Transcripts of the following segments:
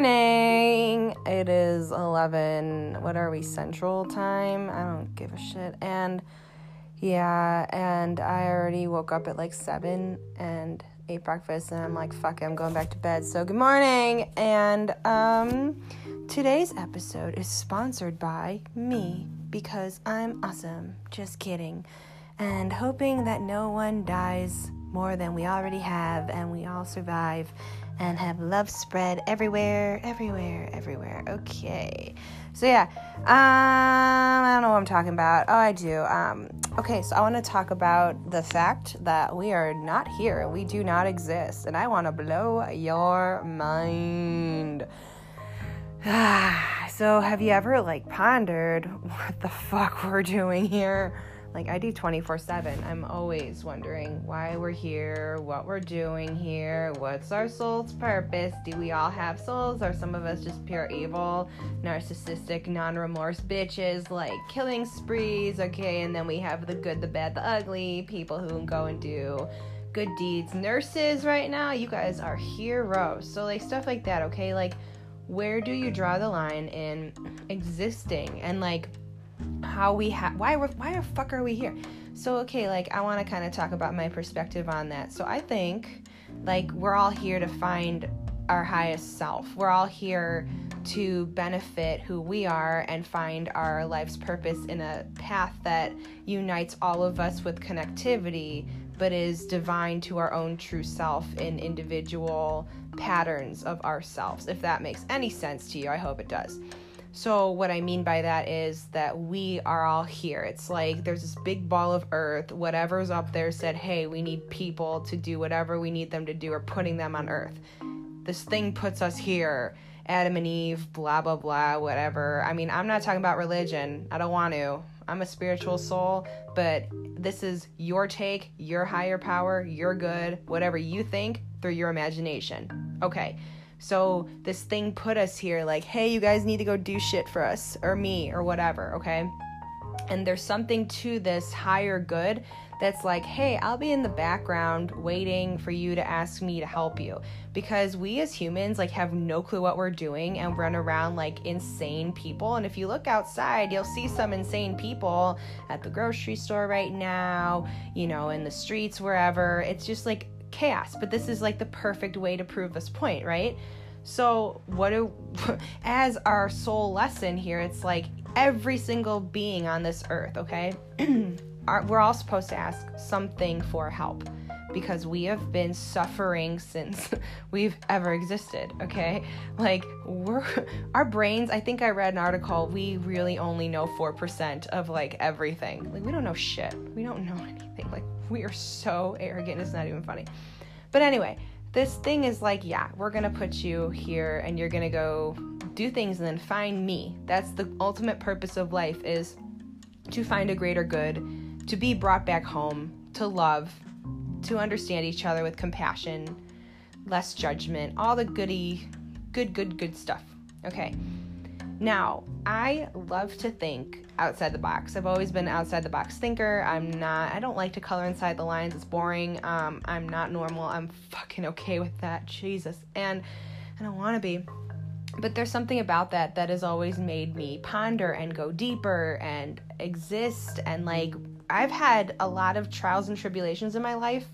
morning. It is 11. What are we, Central Time? I don't give a shit. And yeah, and I already woke up at like 7 and ate breakfast and I'm like, fuck it, I'm going back to bed. So good morning. And um today's episode is sponsored by me because I'm awesome. Just kidding. And hoping that no one dies more than we already have and we all survive and have love spread everywhere, everywhere, everywhere. Okay. So yeah, um, I don't know what I'm talking about. Oh, I do. Um, okay, so I want to talk about the fact that we are not here. We do not exist, and I want to blow your mind. so, have you ever like pondered what the fuck we're doing here? Like I do 24/7. I'm always wondering why we're here, what we're doing here, what's our soul's purpose? Do we all have souls? Are some of us just pure evil, narcissistic, non-remorse bitches like killing sprees, okay? And then we have the good, the bad, the ugly, people who go and do good deeds. Nurses right now, you guys are heroes. So like stuff like that, okay? Like where do you draw the line in existing and like how we have why we're why the fuck are we here? So okay like i want to kind of talk about my perspective on that. So i think like we're all here to find our highest self. We're all here to benefit who we are and find our life's purpose in a path that unites all of us with connectivity but is divine to our own true self in individual patterns of ourselves if that makes any sense to you. I hope it does so, what I mean by that is that we are all here. It's like there's this big ball of earth, whatever's up there said, hey, we need people to do whatever we need them to do, or putting them on earth. This thing puts us here. Adam and Eve, blah, blah, blah, whatever. I mean, I'm not talking about religion. I don't want to. I'm a spiritual soul, but this is your take, your higher power, your good, whatever you think through your imagination. Okay. So this thing put us here like, hey, you guys need to go do shit for us or me or whatever, okay? And there's something to this higher good that's like, hey, I'll be in the background waiting for you to ask me to help you. Because we as humans like have no clue what we're doing and run around like insane people. And if you look outside, you'll see some insane people at the grocery store right now, you know, in the streets, wherever. It's just like chaos. But this is like the perfect way to prove this point, right? So, what do, as our soul lesson here, it's like every single being on this earth, okay? we're all supposed to ask something for help because we have been suffering since we've ever existed okay like we're our brains i think i read an article we really only know 4% of like everything like we don't know shit we don't know anything like we are so arrogant it's not even funny. But anyway this thing is like yeah we're gonna put you here and you're gonna go do things and then find me. That's the ultimate purpose of life is to find a greater good to be brought back home to love to understand each other with compassion less judgment all the goody good good good stuff. Okay now i love to think outside the box. I've always been outside the box thinker. I'm not, I don't like to color inside the lines. It's boring. Um, I'm not normal. I'm fucking okay with that. Jesus. And I don't want to be. But there's something about that that has always made me ponder and go deeper and exist. And like, I've had a lot of trials and tribulations in my life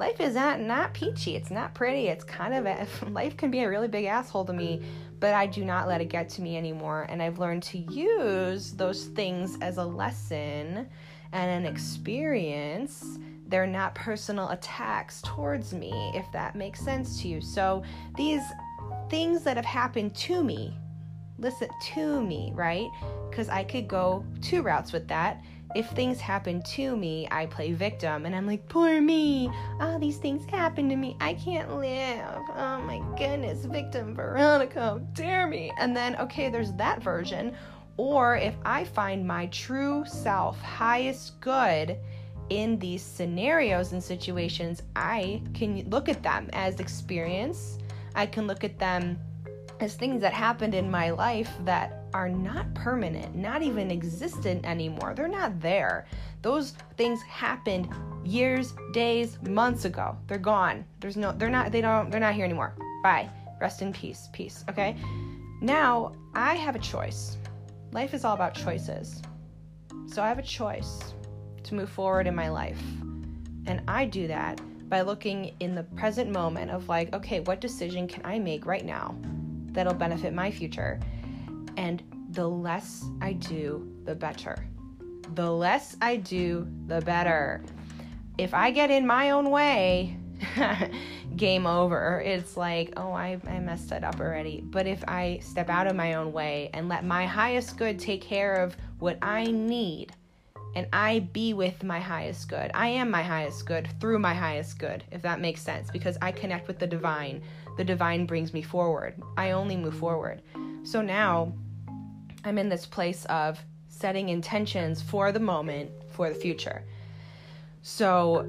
life is not not peachy. It's not pretty. It's kind of a, life can be a really big asshole to me, but I do not let it get to me anymore. And I've learned to use those things as a lesson and an experience. They're not personal attacks towards me, if that makes sense to you. So these things that have happened to me, listen to me, right? Because I could go two routes with that if things happen to me, I play victim and I'm like, poor me. All these things happen to me. I can't live. Oh my goodness, victim Veronica, dare me. And then, okay, there's that version. Or if I find my true self, highest good in these scenarios and situations, I can look at them as experience. I can look at them as things that happened in my life that are not permanent, not even existent anymore. They're not there. Those things happened years, days, months ago. They're gone. There's no they're not they don't they're not here anymore. Bye. Rest in peace. Peace. Okay? Now I have a choice. Life is all about choices. So I have a choice to move forward in my life. And I do that by looking in the present moment of like, okay, what decision can I make right now that'll benefit my future? And the less I do, the better. The less I do, the better. If I get in my own way, game over. It's like, oh, I, I messed it up already. But if I step out of my own way and let my highest good take care of what I need, and I be with my highest good, I am my highest good through my highest good, if that makes sense, because I connect with the divine. The divine brings me forward. I only move forward. So now I'm in this place of setting intentions for the moment, for the future. So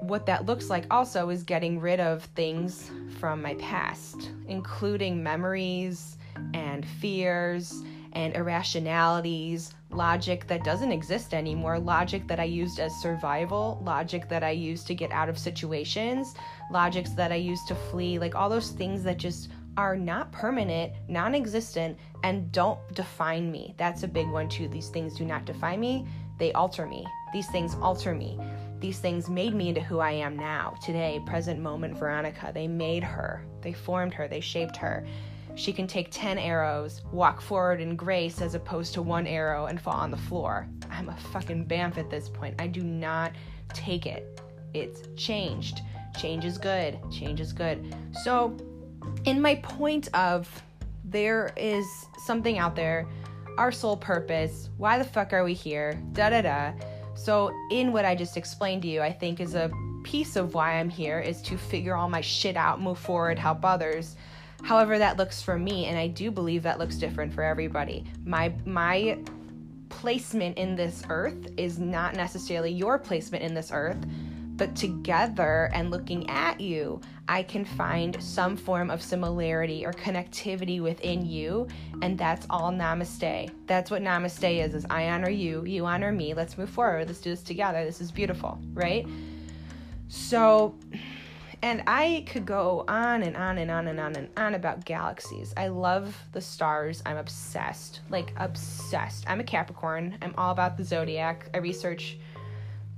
what that looks like also is getting rid of things from my past, including memories and fears and irrationalities, logic that doesn't exist anymore, logic that I used as survival, logic that I used to get out of situations, logics that I used to flee, like all those things that just are not permanent, non existent, and don't define me. That's a big one too. These things do not define me, they alter me. These things alter me. These things made me into who I am now, today, present moment Veronica. They made her, they formed her, they shaped her. She can take 10 arrows, walk forward in grace as opposed to one arrow and fall on the floor. I'm a fucking bamf at this point. I do not take it. It's changed. Change is good. Change is good. So, in my point of there is something out there, our sole purpose, why the fuck are we here? Da da da. So, in what I just explained to you, I think is a piece of why I'm here is to figure all my shit out, move forward, help others however that looks for me and i do believe that looks different for everybody. My my placement in this earth is not necessarily your placement in this earth but together and looking at you i can find some form of similarity or connectivity within you and that's all namaste. That's what namaste is is i honor you you honor me. Let's move forward. Let's do this together. This is beautiful right? So and I could go on and on and on and on and on about galaxies. I love the stars. I'm obsessed. Like, obsessed. I'm a Capricorn. I'm all about the zodiac. I research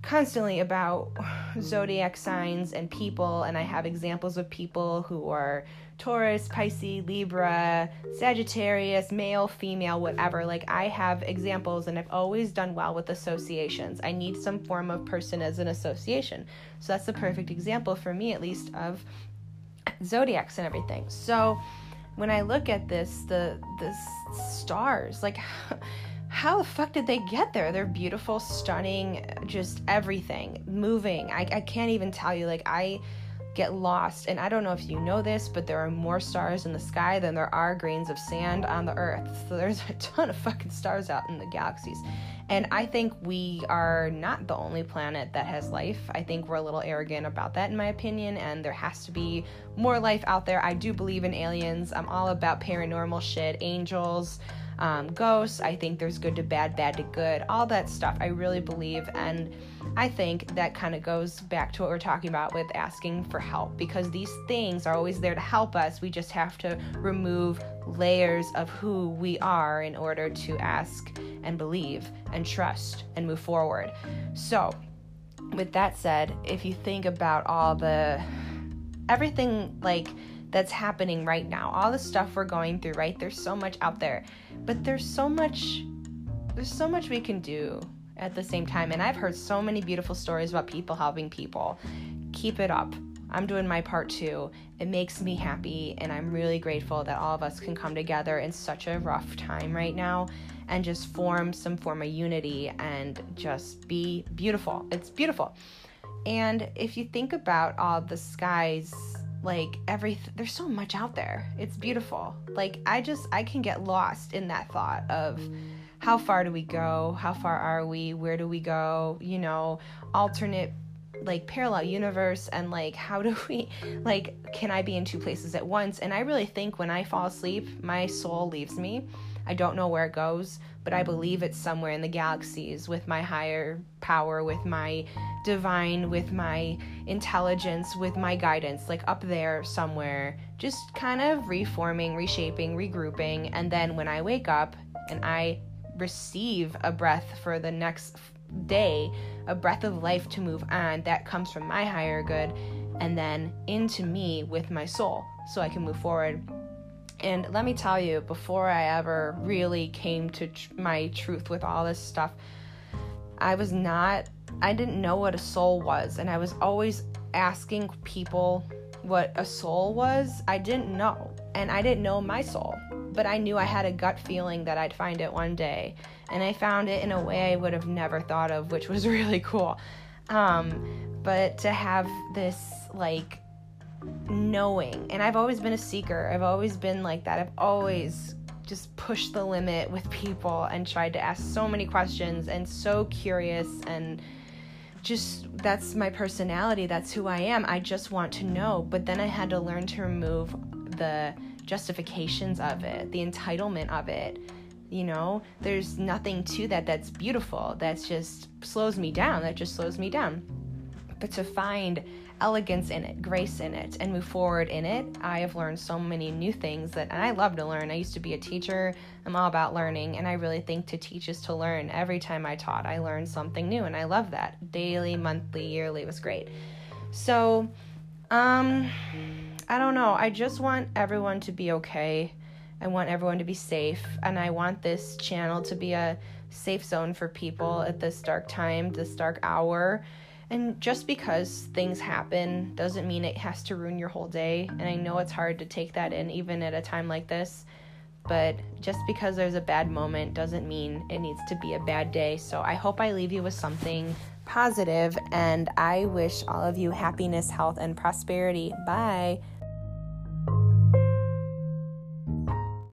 constantly about zodiac signs and people, and I have examples of people who are Taurus, Pisces, Libra, Sagittarius, male, female, whatever. Like I have examples and I've always done well with associations. I need some form of person as an association. So that's the perfect example for me at least of zodiacs and everything. So when I look at this, the the stars, like how the fuck did they get there? They're beautiful, stunning, just everything, moving. I, I can't even tell you. Like I get lost. And I don't know if you know this, but there are more stars in the sky than there are grains of sand on the earth. So there's a ton of fucking stars out in the galaxies. And I think we are not the only planet that has life. I think we're a little arrogant about that, in my opinion, and there has to be more life out there. I do believe in aliens. I'm all about paranormal shit, angels um, ghosts. I think there's good to bad, bad to good, all that stuff. I really believe. And I think that kind of goes back to what we're talking about with asking for help because these things are always there to help us. We just have to remove layers of who we are in order to ask and believe and trust and move forward. So, with that said, if you think about all the everything like that's happening right now, all the stuff we're going through, right? There's so much out there. But there's so much there's so much we can do at the same time. And I've heard so many beautiful stories about people helping people. Keep it up. I'm doing my part too. It makes me happy, and I'm really grateful that all of us can come together in such a rough time right now and just form some form of unity and just be beautiful. It's beautiful. And if you think about all the skies like every there's so much out there. It's beautiful. Like i just i can get lost in that thought of how far do we go? How far are we? Where do we go? You know alternate like parallel universe and like how do we like can i be in two places at once and i really think when i fall asleep my soul leaves me I don't know where it goes, but I believe it's somewhere in the galaxies with my higher power, with my divine, with my intelligence, with my guidance, like up there somewhere, just kind of reforming, reshaping, regrouping. And then when I wake up and I receive a breath for the next day, a breath of life to move on, that comes from my higher good and then into me with my soul so I can move forward. And let me tell you, before I ever really came to tr- my truth with all this stuff, I was not, I didn't know what a soul was. And I was always asking people what a soul was. I didn't know. And I didn't know my soul. But I knew I had a gut feeling that I'd find it one day. And I found it in a way I would have never thought of, which was really cool. Um, but to have this, like, knowing. And I've always been a seeker. I've always been like that. I've always just pushed the limit with people and tried to ask so many questions and so curious and just that's my personality. That's who I am. I just want to know. But then I had to learn to remove the justifications of it, the entitlement of it. You know, there's nothing to that that's beautiful. That's just slows me down. That just slows me down. But to find elegance in it, grace in it, and move forward in it. I have learned so many new things that, and I love to learn. I used to be a teacher. I'm all about learning, and I really think to teach is to learn. Every time I taught, I learned something new, and I love that. Daily, monthly, yearly was great. So, um, I don't know. I just want everyone to be okay. I want everyone to be safe, and I want this channel to be a safe zone for people at this dark time, this dark hour and just because things happen doesn't mean it has to ruin your whole day. And I know it's hard to take that in even at a time like this. But just because there's a bad moment doesn't mean it needs to be a bad day. So I hope I leave you with something positive, and I wish all of you happiness, health, and prosperity. Bye.